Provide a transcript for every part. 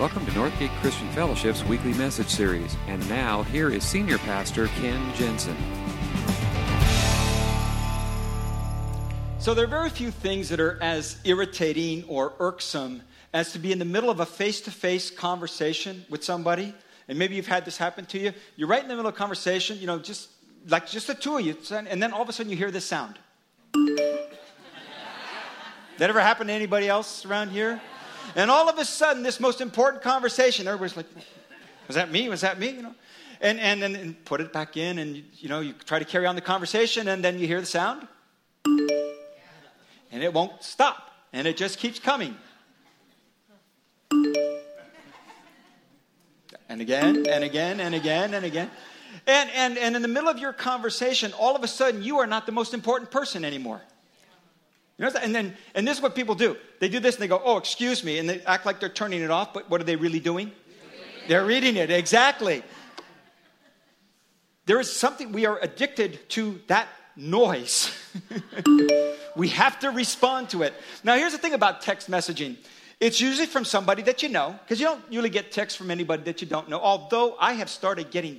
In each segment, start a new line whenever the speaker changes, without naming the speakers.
Welcome to Northgate Christian Fellowship's weekly message series. And now, here is Senior Pastor Ken Jensen.
So, there are very few things that are as irritating or irksome as to be in the middle of a face to face conversation with somebody. And maybe you've had this happen to you. You're right in the middle of a conversation, you know, just like just the two of you, and then all of a sudden you hear this sound. that ever happen to anybody else around here? And all of a sudden, this most important conversation, everybody's like, was that me? Was that me? You know? And, and then and put it back in, and you know, you try to carry on the conversation, and then you hear the sound, and it won't stop, and it just keeps coming. And again, and again, and again, and again. And, and, and in the middle of your conversation, all of a sudden, you are not the most important person anymore. You and then, and this is what people do. They do this and they go, "Oh, excuse me," and they act like they're turning it off. But what are they really doing? They're reading it exactly. There is something we are addicted to that noise. we have to respond to it. Now, here's the thing about text messaging. It's usually from somebody that you know, because you don't usually get texts from anybody that you don't know. Although I have started getting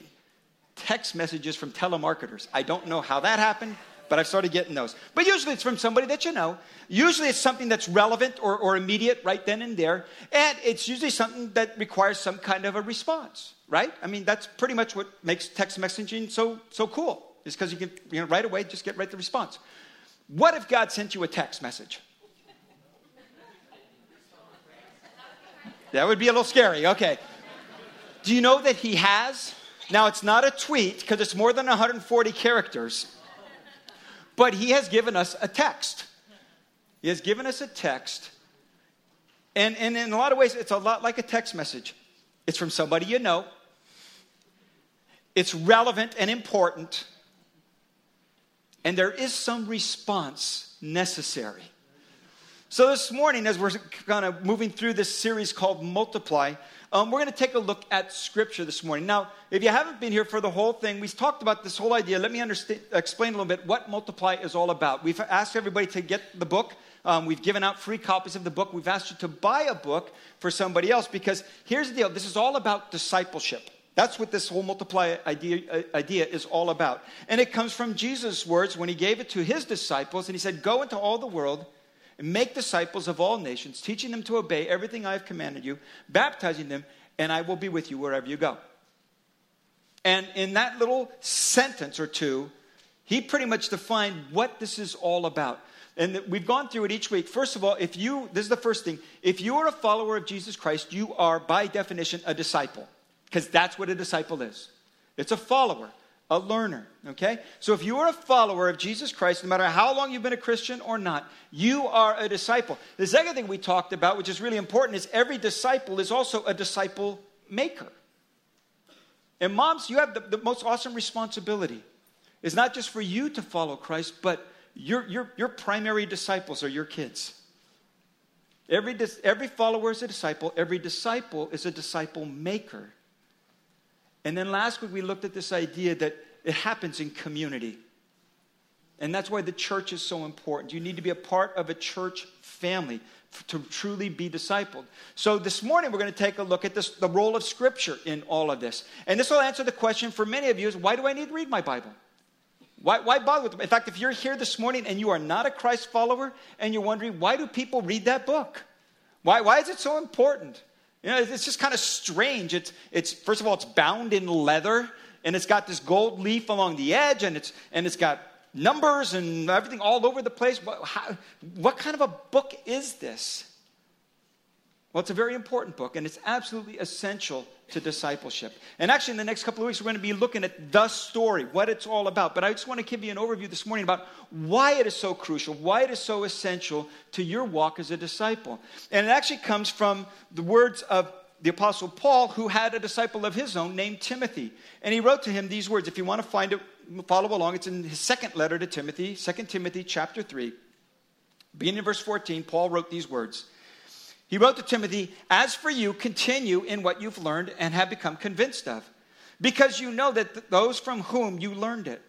text messages from telemarketers. I don't know how that happened but I've started getting those. But usually it's from somebody that you know. Usually it's something that's relevant or, or immediate right then and there. And it's usually something that requires some kind of a response, right? I mean, that's pretty much what makes text messaging so, so cool, is because you can you know, right away just get right the response. What if God sent you a text message? That would be a little scary. Okay. Do you know that he has? Now, it's not a tweet because it's more than 140 characters. But he has given us a text. He has given us a text. And, and in a lot of ways, it's a lot like a text message. It's from somebody you know, it's relevant and important, and there is some response necessary. So, this morning, as we're kind of moving through this series called Multiply, um, we're going to take a look at Scripture this morning. Now, if you haven't been here for the whole thing, we've talked about this whole idea. Let me explain a little bit what Multiply is all about. We've asked everybody to get the book. Um, we've given out free copies of the book. We've asked you to buy a book for somebody else because here's the deal this is all about discipleship. That's what this whole multiply idea, uh, idea is all about. And it comes from Jesus' words when he gave it to his disciples, and he said, Go into all the world and make disciples of all nations, teaching them to obey everything I have commanded you, baptizing them, and I will be with you wherever you go. And in that little sentence or two, he pretty much defined what this is all about. And we've gone through it each week. First of all, if you, this is the first thing, if you are a follower of Jesus Christ, you are by definition a disciple, because that's what a disciple is. It's a follower a learner, okay? So if you are a follower of Jesus Christ, no matter how long you've been a Christian or not, you are a disciple. The second thing we talked about, which is really important, is every disciple is also a disciple maker. And moms, you have the, the most awesome responsibility. It's not just for you to follow Christ, but your, your, your primary disciples are your kids. Every, every follower is a disciple, every disciple is a disciple maker. And then last week we looked at this idea that it happens in community. And that's why the church is so important. You need to be a part of a church family to truly be discipled. So this morning we're going to take a look at this, the role of Scripture in all of this. And this will answer the question for many of you is why do I need to read my Bible? Why, why bother with it? In fact, if you're here this morning and you are not a Christ follower and you're wondering, why do people read that book? Why, why is it so important? You know, it's just kind of strange. It's, it's, first of all, it's bound in leather, and it's got this gold leaf along the edge, and it's, and it's got numbers and everything all over the place. What, how, what kind of a book is this? Well, it's a very important book, and it's absolutely essential to discipleship. And actually, in the next couple of weeks, we're going to be looking at the story, what it's all about. But I just want to give you an overview this morning about why it is so crucial, why it is so essential to your walk as a disciple. And it actually comes from the words of the Apostle Paul, who had a disciple of his own named Timothy. And he wrote to him these words. If you want to find it, follow along. It's in his second letter to Timothy, 2 Timothy chapter 3. Beginning in verse 14, Paul wrote these words. He wrote to Timothy, As for you, continue in what you've learned and have become convinced of, because you know that those from whom you learned it,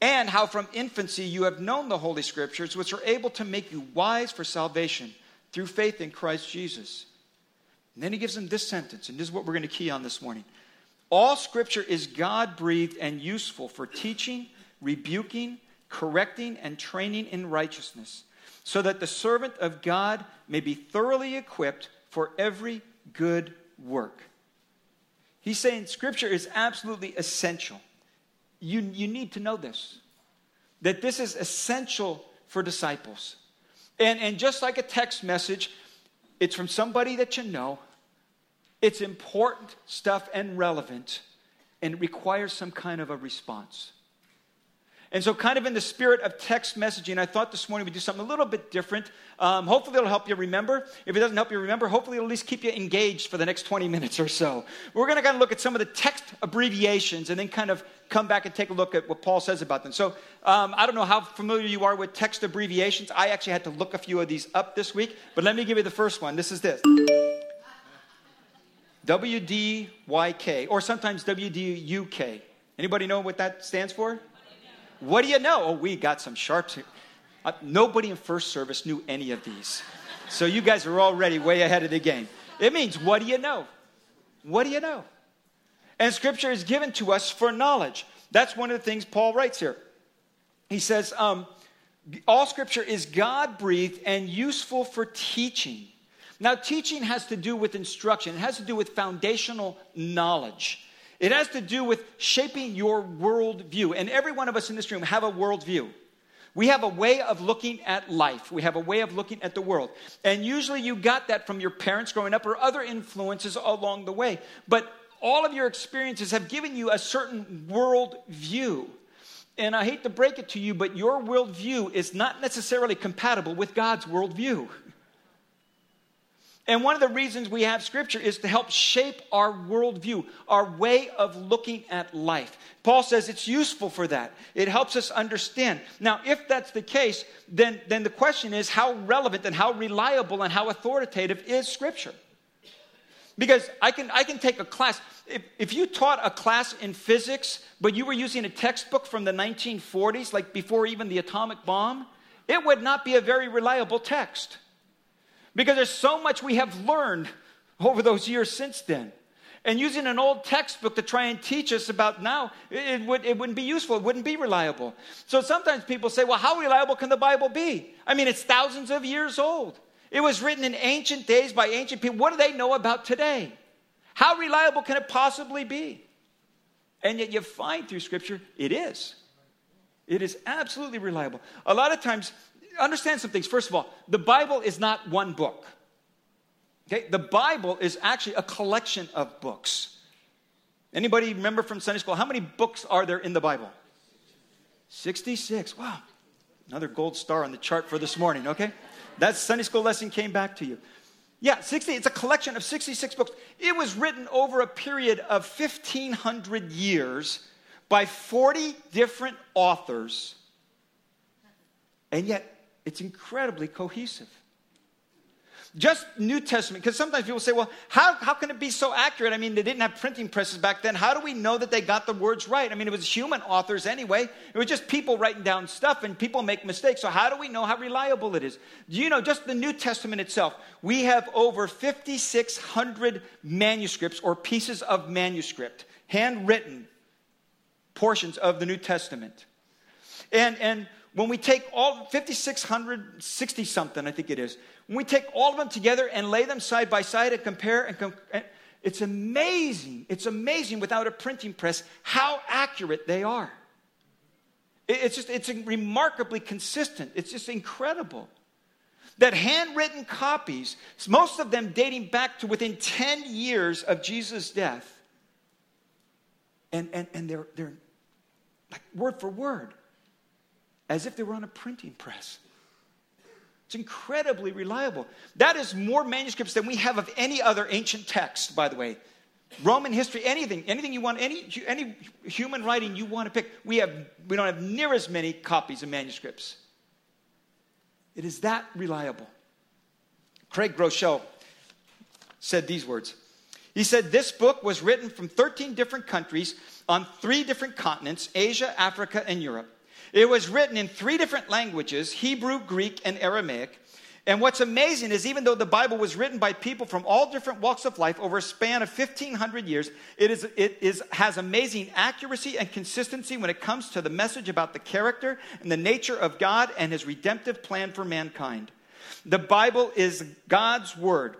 and how from infancy you have known the Holy Scriptures, which are able to make you wise for salvation through faith in Christ Jesus. And then he gives them this sentence, and this is what we're going to key on this morning. All scripture is God breathed and useful for teaching, rebuking, correcting, and training in righteousness, so that the servant of God may be thoroughly equipped for every good work. He's saying scripture is absolutely essential. You, you need to know this, that this is essential for disciples. And, and just like a text message, it's from somebody that you know. It's important stuff and relevant, and it requires some kind of a response. And so, kind of in the spirit of text messaging, I thought this morning we'd do something a little bit different. Um, hopefully, it'll help you remember. If it doesn't help you remember, hopefully, it'll at least keep you engaged for the next 20 minutes or so. We're going to kind of look at some of the text abbreviations and then kind of come back and take a look at what Paul says about them. So, um, I don't know how familiar you are with text abbreviations. I actually had to look a few of these up this week, but let me give you the first one. This is this. WDYK, or sometimes WDUK. Anybody know what that stands for? What do you know? Oh, we got some sharps. Uh, nobody in first service knew any of these. So you guys are already way ahead of the game. It means, what do you know? What do you know? And scripture is given to us for knowledge. That's one of the things Paul writes here. He says, um, all scripture is God breathed and useful for teaching now, teaching has to do with instruction, it has to do with foundational knowledge. It has to do with shaping your worldview. And every one of us in this room have a worldview. We have a way of looking at life. We have a way of looking at the world. And usually you got that from your parents growing up or other influences along the way. But all of your experiences have given you a certain worldview. And I hate to break it to you, but your worldview is not necessarily compatible with God's worldview. And one of the reasons we have scripture is to help shape our worldview, our way of looking at life. Paul says it's useful for that. It helps us understand. Now, if that's the case, then, then the question is how relevant and how reliable and how authoritative is scripture? Because I can, I can take a class. If, if you taught a class in physics, but you were using a textbook from the 1940s, like before even the atomic bomb, it would not be a very reliable text. Because there's so much we have learned over those years since then. And using an old textbook to try and teach us about now, it, would, it wouldn't be useful. It wouldn't be reliable. So sometimes people say, well, how reliable can the Bible be? I mean, it's thousands of years old. It was written in ancient days by ancient people. What do they know about today? How reliable can it possibly be? And yet you find through Scripture, it is. It is absolutely reliable. A lot of times, understand some things. First of all, the Bible is not one book. Okay? The Bible is actually a collection of books. Anybody remember from Sunday school? How many books are there in the Bible? 66. Wow. Another gold star on the chart for this morning, okay? That Sunday school lesson came back to you. Yeah, 60, it's a collection of 66 books. It was written over a period of 1,500 years by 40 different authors. And yet, it's incredibly cohesive. Just New Testament, because sometimes people say, well, how, how can it be so accurate? I mean, they didn't have printing presses back then. How do we know that they got the words right? I mean, it was human authors anyway. It was just people writing down stuff, and people make mistakes. So, how do we know how reliable it is? Do you know, just the New Testament itself, we have over 5,600 manuscripts or pieces of manuscript, handwritten portions of the New Testament. And, and when we take all 5,660 something, I think it is, when we take all of them together and lay them side by side and compare and com- it's amazing. It's amazing without a printing press how accurate they are. It's just, it's remarkably consistent. It's just incredible. That handwritten copies, most of them dating back to within 10 years of Jesus' death, and, and, and they're, they're like word for word as if they were on a printing press. It's incredibly reliable. That is more manuscripts than we have of any other ancient text, by the way. Roman history, anything, anything you want, any, any human writing you want to pick, we, have, we don't have near as many copies of manuscripts. It is that reliable. Craig Groeschel said these words. He said, This book was written from 13 different countries on three different continents Asia, Africa, and Europe. It was written in three different languages Hebrew, Greek, and Aramaic. And what's amazing is even though the Bible was written by people from all different walks of life over a span of 1500 years, it, is, it is, has amazing accuracy and consistency when it comes to the message about the character and the nature of God and his redemptive plan for mankind. The Bible is God's word.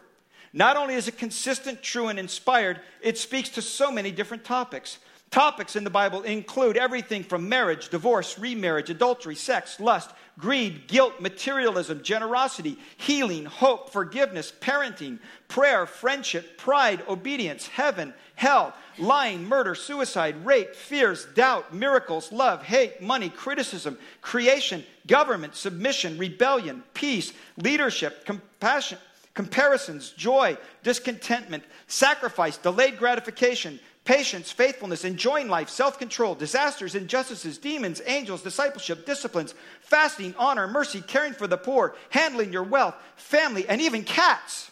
Not only is it consistent, true, and inspired, it speaks to so many different topics. Topics in the Bible include everything from marriage, divorce, remarriage, adultery, sex, lust, greed, guilt, materialism, generosity, healing, hope, forgiveness, parenting, prayer, friendship, pride, obedience, heaven, hell, lying, murder, suicide, rape, fears, doubt, miracles, love, hate, money, criticism, creation, government, submission, rebellion, peace, leadership, compassion, comparisons, joy, discontentment, sacrifice, delayed gratification, patience, faithfulness, enjoying life, self control, disasters, injustices, demons, angels, discipleship, disciplines, fasting, honor, mercy, caring for the poor, handling your wealth, family, and even cats.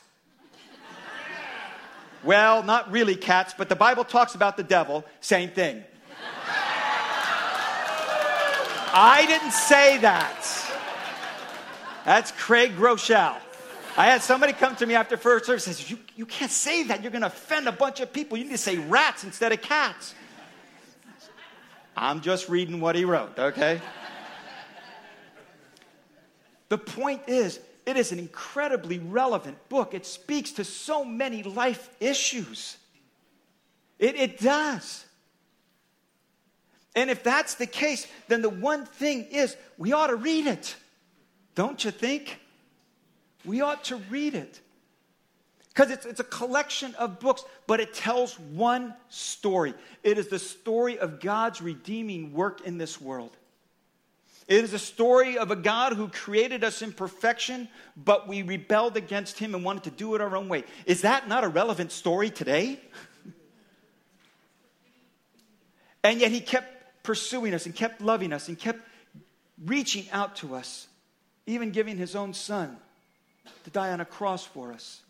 well, not really cats, but the Bible talks about the devil, same thing. I didn't say that. That's Craig Groeschel. I had somebody come to me after first service and says, you, you can't say that. You're going to offend a bunch of people. You need to say rats instead of cats. I'm just reading what he wrote, okay? the point is, it is an incredibly relevant book. It speaks to so many life issues. It, it does. And if that's the case, then the one thing is we ought to read it. Don't you think? We ought to read it. Because it's, it's a collection of books, but it tells one story. It is the story of God's redeeming work in this world. It is a story of a God who created us in perfection, but we rebelled against him and wanted to do it our own way. Is that not a relevant story today? and yet he kept pursuing us and kept loving us and kept reaching out to us, even giving his own son die on a cross for us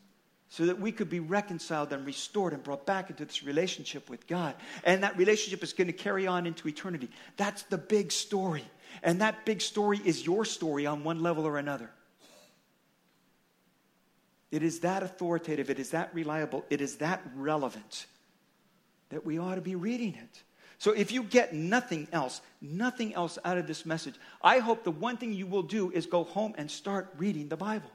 so that we could be reconciled and restored and brought back into this relationship with God. And that relationship is going to carry on into eternity. That's the big story. And that big story is your story on one level or another. It is that authoritative, it is that reliable, it is that relevant that we ought to be reading it. So if you get nothing else, nothing else out of this message, I hope the one thing you will do is go home and start reading the Bible.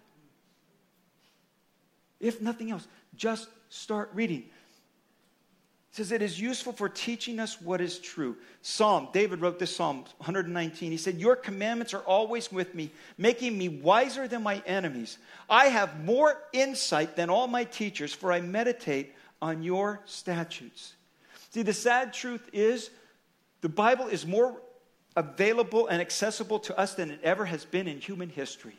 If nothing else, just start reading. It says it is useful for teaching us what is true. Psalm, David wrote this Psalm 119. He said, Your commandments are always with me, making me wiser than my enemies. I have more insight than all my teachers, for I meditate on your statutes. See, the sad truth is the Bible is more available and accessible to us than it ever has been in human history.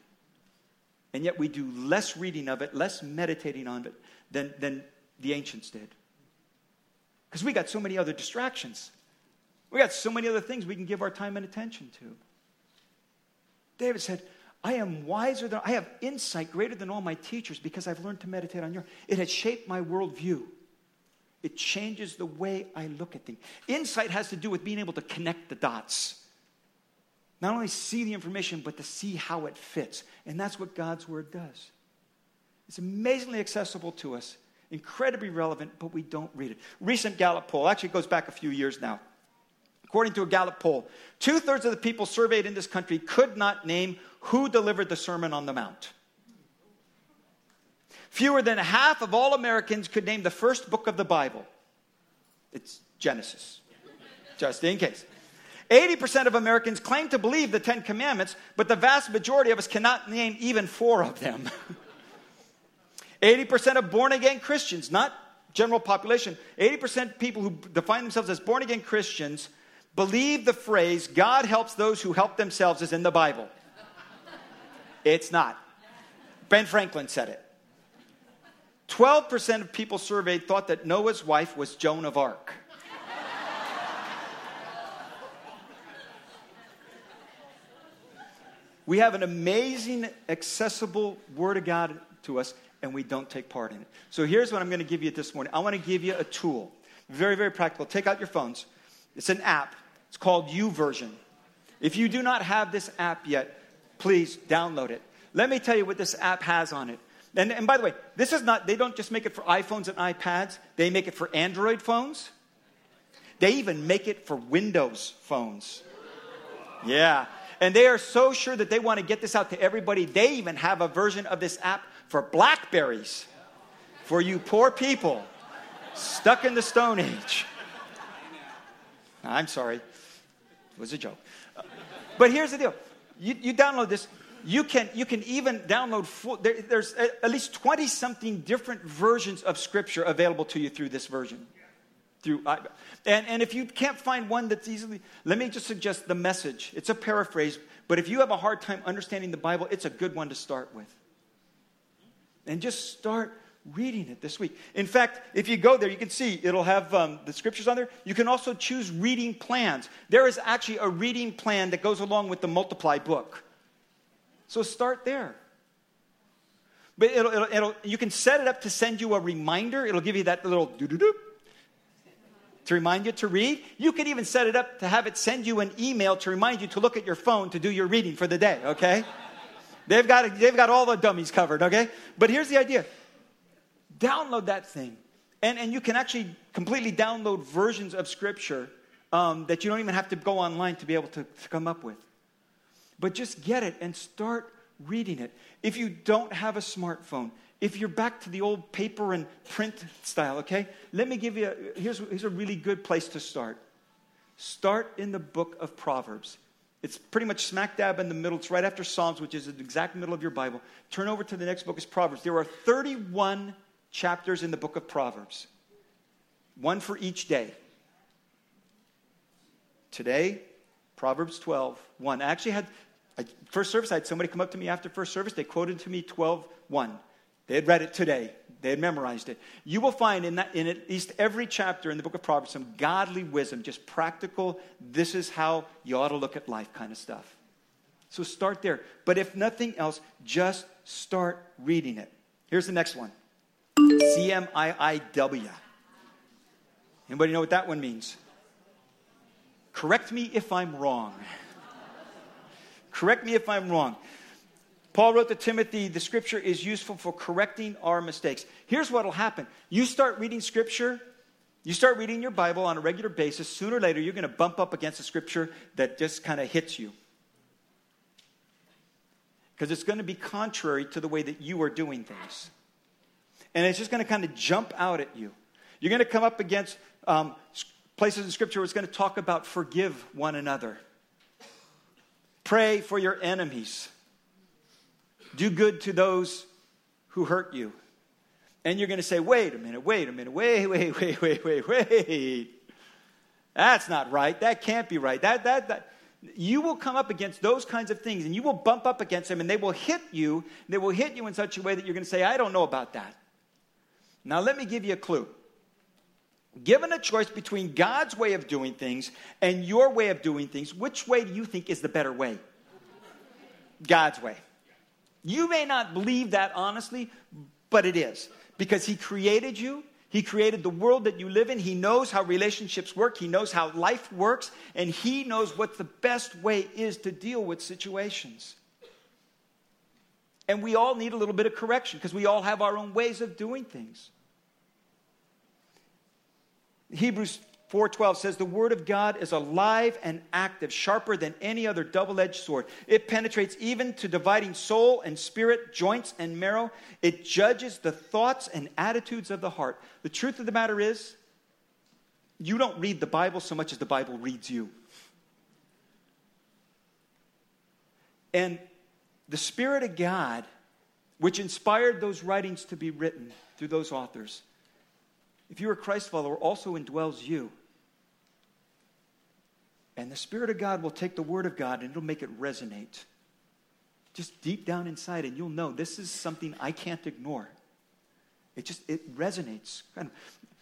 And yet we do less reading of it, less meditating on it than, than the ancients did. Because we got so many other distractions. We got so many other things we can give our time and attention to. David said, I am wiser than, I have insight greater than all my teachers because I've learned to meditate on your. It has shaped my worldview. It changes the way I look at things. Insight has to do with being able to connect the dots not only see the information, but to see how it fits. And that's what God's Word does. It's amazingly accessible to us, incredibly relevant, but we don't read it. Recent Gallup poll, actually goes back a few years now. According to a Gallup poll, two thirds of the people surveyed in this country could not name who delivered the Sermon on the Mount. Fewer than half of all Americans could name the first book of the Bible. It's Genesis, just in case. 80% of Americans claim to believe the Ten Commandments, but the vast majority of us cannot name even four of them. 80% of born again Christians, not general population, 80% people who define themselves as born again Christians believe the phrase, God helps those who help themselves, is in the Bible. It's not. Ben Franklin said it. 12% of people surveyed thought that Noah's wife was Joan of Arc. We have an amazing, accessible Word of God to us, and we don't take part in it. So here's what I'm going to give you this morning I want to give you a tool. Very, very practical. Take out your phones. It's an app. It's called YouVersion. If you do not have this app yet, please download it. Let me tell you what this app has on it. And, and by the way, this is not, they don't just make it for iPhones and iPads, they make it for Android phones. They even make it for Windows phones. Yeah. And they are so sure that they want to get this out to everybody. They even have a version of this app for Blackberries for you poor people stuck in the Stone Age. I'm sorry. It was a joke. But here's the deal you, you download this, you can, you can even download, full, there, there's at least 20 something different versions of Scripture available to you through this version. Through, and, and if you can't find one that's easily, let me just suggest the message. It's a paraphrase, but if you have a hard time understanding the Bible, it's a good one to start with. And just start reading it this week. In fact, if you go there, you can see it'll have um, the scriptures on there. You can also choose reading plans. There is actually a reading plan that goes along with the multiply book. So start there. But it'll, it'll, it'll, you can set it up to send you a reminder. It'll give you that little doo doo doo to remind you to read. You can even set it up to have it send you an email to remind you to look at your phone to do your reading for the day, okay? they've, got, they've got all the dummies covered, okay? But here's the idea download that thing. And, and you can actually completely download versions of Scripture um, that you don't even have to go online to be able to, to come up with. But just get it and start reading it. If you don't have a smartphone, if you're back to the old paper and print style, okay, let me give you a, here's, here's a really good place to start. Start in the book of Proverbs. It's pretty much smack dab in the middle. It's right after Psalms, which is the exact middle of your Bible. Turn over to the next book is Proverbs. There are 31 chapters in the book of Proverbs, one for each day. Today, Proverbs 12, 1. I actually had, I, first service, I had somebody come up to me after first service. They quoted to me 12, 1. They had read it today. They had memorized it. You will find in, that, in at least every chapter in the book of Proverbs some godly wisdom, just practical, this is how you ought to look at life kind of stuff. So start there. But if nothing else, just start reading it. Here's the next one C-M-I-I-W. Anybody know what that one means? Correct me if I'm wrong. Correct me if I'm wrong. Paul wrote to Timothy, the scripture is useful for correcting our mistakes. Here's what will happen you start reading scripture, you start reading your Bible on a regular basis, sooner or later, you're going to bump up against a scripture that just kind of hits you. Because it's going to be contrary to the way that you are doing things and it's just going to kind of jump out at you. You're going to come up against um, places in Scripture where it's going to talk about forgive one another, pray for your enemies, do good to those who hurt you. And you're going to say, wait a minute, wait a minute, wait, wait, wait, wait, wait, wait. That's not right. That can't be right. That, that, that. You will come up against those kinds of things and you will bump up against them and they will hit you. They will hit you in such a way that you're going to say, I don't know about that. Now, let me give you a clue. Given a choice between God's way of doing things and your way of doing things, which way do you think is the better way? God's way. You may not believe that honestly, but it is. Because He created you, He created the world that you live in, He knows how relationships work, He knows how life works, and He knows what the best way is to deal with situations. And we all need a little bit of correction because we all have our own ways of doing things. Hebrews 4:12 says the word of God is alive and active, sharper than any other double-edged sword. It penetrates even to dividing soul and spirit, joints and marrow. It judges the thoughts and attitudes of the heart. The truth of the matter is, you don't read the Bible so much as the Bible reads you. And the Spirit of God, which inspired those writings to be written through those authors, if you're a Christ follower, also indwells you. And the Spirit of God will take the Word of God and it'll make it resonate just deep down inside, and you'll know this is something I can't ignore. It just it resonates.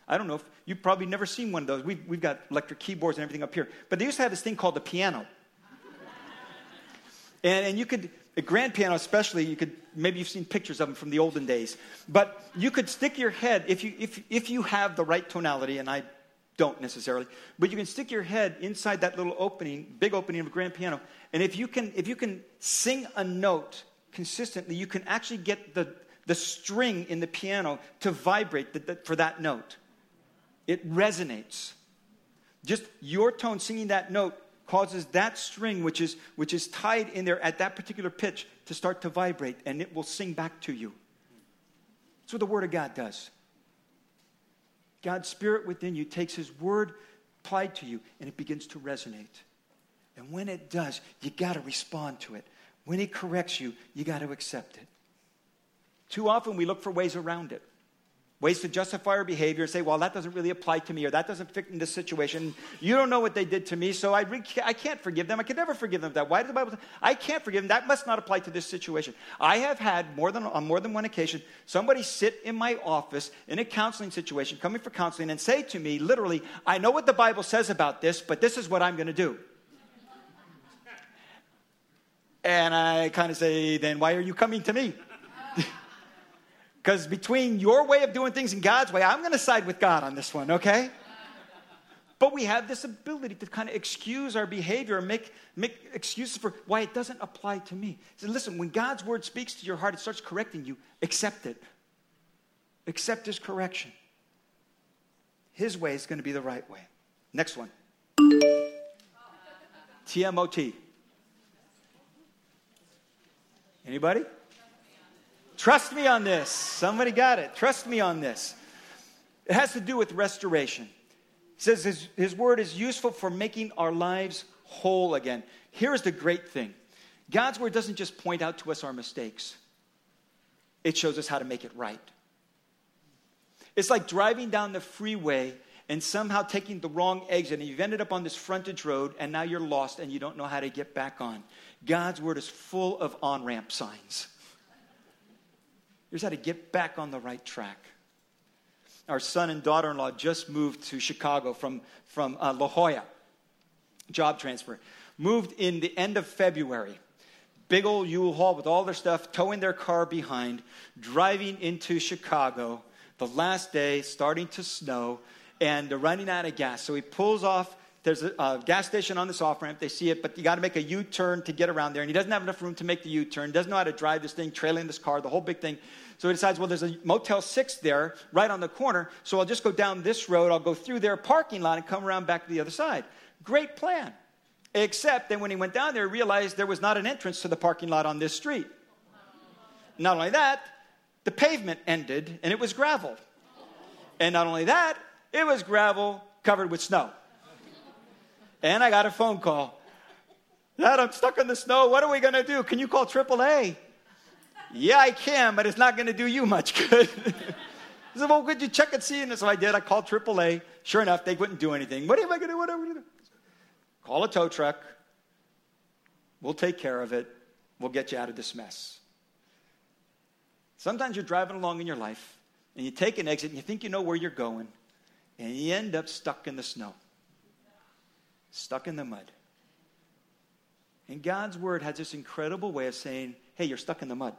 I don't know if you've probably never seen one of those. We've, we've got electric keyboards and everything up here, but they used to have this thing called the piano. and, and you could a grand piano, especially, you could maybe you've seen pictures of them from the olden days. But you could stick your head if you if if you have the right tonality, and I don't necessarily, but you can stick your head inside that little opening, big opening of a grand piano, and if you can if you can sing a note consistently, you can actually get the, the string in the piano to vibrate the, the, for that note. It resonates. Just your tone singing that note causes that string, which is, which is tied in there at that particular pitch, to start to vibrate, and it will sing back to you. That's what the Word of God does. God's Spirit within you takes His Word applied to you, and it begins to resonate. And when it does, you got to respond to it. When He corrects you, you got to accept it. Too often we look for ways around it ways to justify our behavior say, well, that doesn't really apply to me or that doesn't fit in this situation. You don't know what they did to me, so I, re- I can't forgive them. I can never forgive them that. Why does the Bible say, I can't forgive them? That must not apply to this situation. I have had more than, on more than one occasion somebody sit in my office in a counseling situation, coming for counseling, and say to me, literally, I know what the Bible says about this, but this is what I'm going to do. And I kind of say, then why are you coming to me? Because between your way of doing things and God's way, I'm going to side with God on this one, okay? But we have this ability to kind of excuse our behavior and make, make excuses for why it doesn't apply to me. So listen, when God's word speaks to your heart, it starts correcting you, accept it. Accept his correction. His way is going to be the right way. Next one. TMOT. Anybody? Trust me on this. Somebody got it. Trust me on this. It has to do with restoration. It says his, his word is useful for making our lives whole again. Here's the great thing God's word doesn't just point out to us our mistakes, it shows us how to make it right. It's like driving down the freeway and somehow taking the wrong exit, and you've ended up on this frontage road, and now you're lost and you don't know how to get back on. God's word is full of on ramp signs. Here's how to get back on the right track. Our son and daughter in law just moved to Chicago from, from uh, La Jolla, job transfer. Moved in the end of February. Big old U Haul with all their stuff, towing their car behind, driving into Chicago. The last day, starting to snow, and they're running out of gas. So he pulls off there's a, a, gas station on this off ramp. They see it, but you got to make a U turn to get around there. And he doesn't have enough room to make the U turn. Doesn't know how to drive this thing, trailing this car, the whole big thing. So he decides, well, there's a Motel 6 there, right on the corner. So I'll just go down this road. I'll go through their parking lot and come around back to the other side. Great plan. Except that when he went down there, he realized there was not an entrance to the parking lot on this street. Not only that, the pavement ended and it was gravel. And not only that, it was gravel covered with snow. And I got a phone call. Dad, I'm stuck in the snow. What are we going to do? Can you call AAA? yeah, I can, but it's not going to do you much good. I said, well, could you check and see? And so I did. I called AAA. Sure enough, they wouldn't do anything. What am I going to do? What am I going to do? Call a tow truck. We'll take care of it. We'll get you out of this mess. Sometimes you're driving along in your life and you take an exit and you think you know where you're going and you end up stuck in the snow stuck in the mud. And God's word has this incredible way of saying, hey, you're stuck in the mud.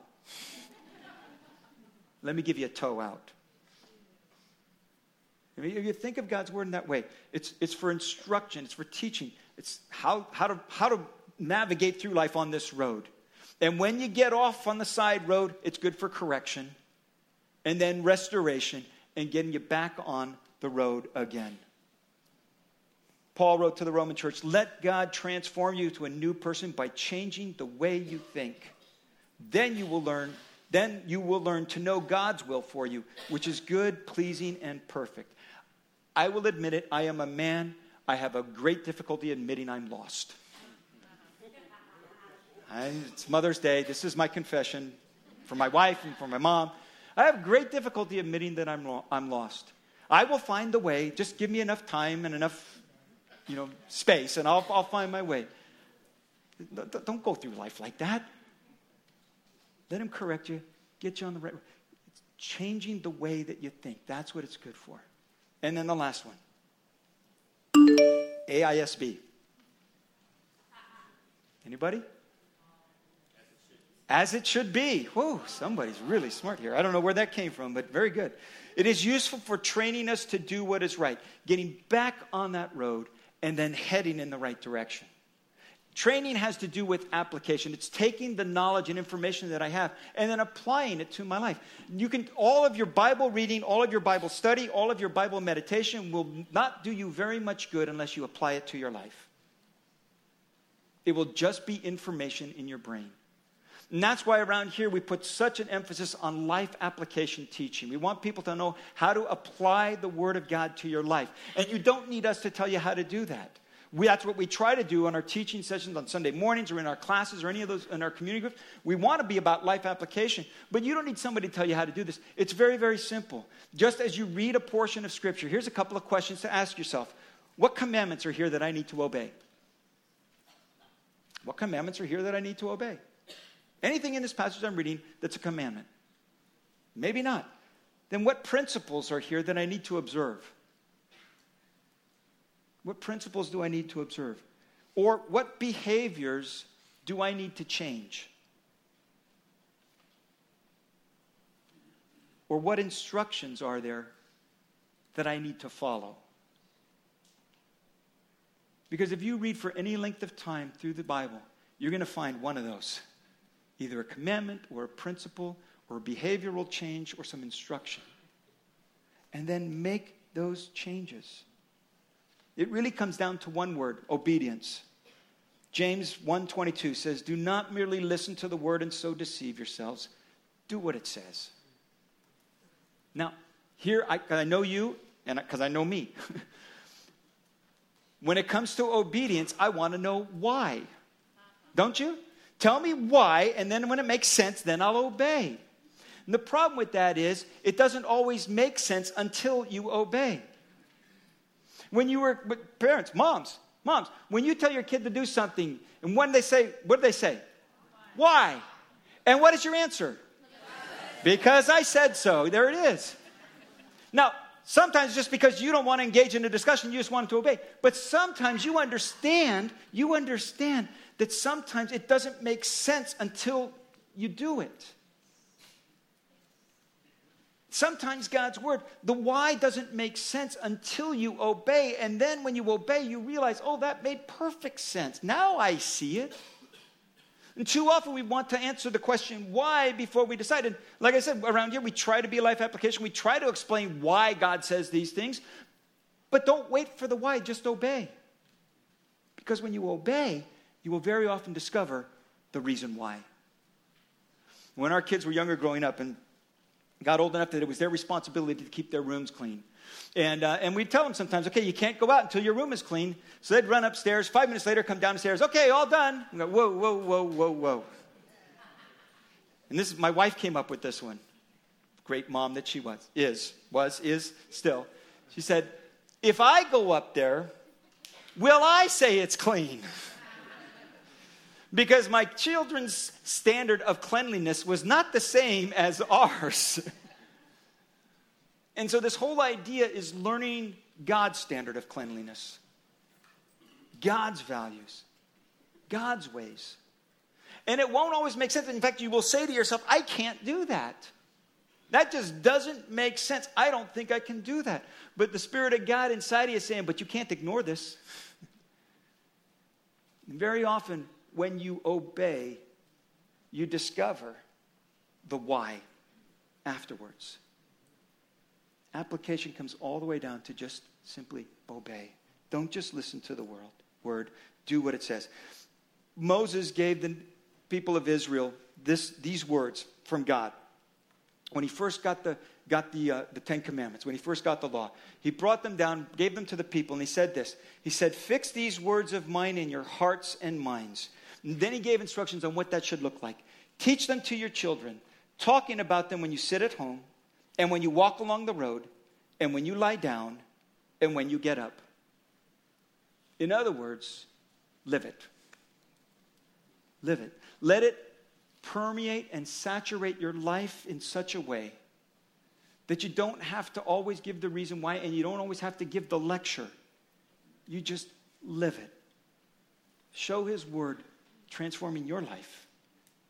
Let me give you a tow out. I mean, if you think of God's word in that way, it's, it's for instruction, it's for teaching, it's how, how, to, how to navigate through life on this road. And when you get off on the side road, it's good for correction and then restoration and getting you back on the road again. Paul wrote to the Roman church, let God transform you to a new person by changing the way you think. Then you will learn, then you will learn to know God's will for you, which is good, pleasing, and perfect. I will admit it, I am a man. I have a great difficulty admitting I'm lost. I, it's Mother's Day. This is my confession for my wife and for my mom. I have great difficulty admitting that I'm, I'm lost. I will find the way. Just give me enough time and enough you know, space and I'll, I'll find my way. Don't go through life like that. Let him correct you, get you on the right It's changing the way that you think. That's what it's good for. And then the last one AISB. Anybody? As it should be. Whoa, somebody's really smart here. I don't know where that came from, but very good. It is useful for training us to do what is right, getting back on that road and then heading in the right direction. Training has to do with application. It's taking the knowledge and information that I have and then applying it to my life. You can all of your Bible reading, all of your Bible study, all of your Bible meditation will not do you very much good unless you apply it to your life. It will just be information in your brain. And that's why around here we put such an emphasis on life application teaching. We want people to know how to apply the Word of God to your life. And you don't need us to tell you how to do that. We, that's what we try to do on our teaching sessions on Sunday mornings or in our classes or any of those in our community groups. We want to be about life application, but you don't need somebody to tell you how to do this. It's very, very simple. Just as you read a portion of Scripture, here's a couple of questions to ask yourself What commandments are here that I need to obey? What commandments are here that I need to obey? Anything in this passage I'm reading that's a commandment? Maybe not. Then what principles are here that I need to observe? What principles do I need to observe? Or what behaviors do I need to change? Or what instructions are there that I need to follow? Because if you read for any length of time through the Bible, you're going to find one of those either a commandment or a principle or a behavioral change or some instruction. And then make those changes. It really comes down to one word, obedience. James 1:22 says, "Do not merely listen to the word and so deceive yourselves. Do what it says." Now, here I, I know you and because I know me. when it comes to obedience, I want to know why. Don't you? Tell me why, and then when it makes sense, then I'll obey. And the problem with that is, it doesn't always make sense until you obey. When you were parents, moms, moms, when you tell your kid to do something, and when they say, what do they say? Why? Why? And what is your answer? Because I said so. There it is. Now, sometimes just because you don't want to engage in a discussion, you just want to obey. But sometimes you understand, you understand that sometimes it doesn't make sense until you do it. Sometimes God's word, the why doesn't make sense until you obey. And then when you obey, you realize, oh, that made perfect sense. Now I see it. And too often we want to answer the question why before we decide. And like I said, around here we try to be a life application. We try to explain why God says these things. But don't wait for the why, just obey. Because when you obey, you will very often discover the reason why. When our kids were younger growing up, and got old enough that it was their responsibility to keep their rooms clean. And, uh, and we'd tell them sometimes, okay, you can't go out until your room is clean. So they'd run upstairs. Five minutes later, come downstairs. Okay, all done. Go, whoa, whoa, whoa, whoa, whoa. And this is my wife came up with this one. Great mom that she was, is, was, is still. She said, if I go up there, will I say it's clean? because my children's standard of cleanliness was not the same as ours. and so, this whole idea is learning God's standard of cleanliness, God's values, God's ways. And it won't always make sense. In fact, you will say to yourself, I can't do that. That just doesn't make sense. I don't think I can do that. But the Spirit of God inside of you is saying, but you can't ignore this. and very often, when you obey, you discover the why afterwards. Application comes all the way down to just simply obey. Don't just listen to the world, word, do what it says. Moses gave the people of Israel this, these words from God. When he first got the, got the, uh, the Ten Commandments, when he first got the law, he brought them down, gave them to the people, and he said this He said, Fix these words of mine in your hearts and minds and then he gave instructions on what that should look like. Teach them to your children, talking about them when you sit at home, and when you walk along the road, and when you lie down, and when you get up. In other words, live it. Live it. Let it permeate and saturate your life in such a way that you don't have to always give the reason why and you don't always have to give the lecture. You just live it. Show His word transforming your life,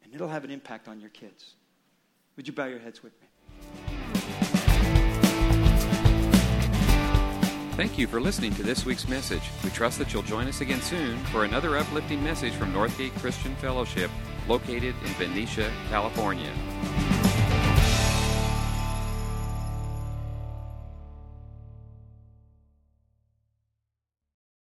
and it'll have an impact on your kids. Would you bow your heads with me?
Thank you for listening to this week's message. We trust that you'll join us again soon for another uplifting message from Northgate Christian Fellowship, located in Benicia, California.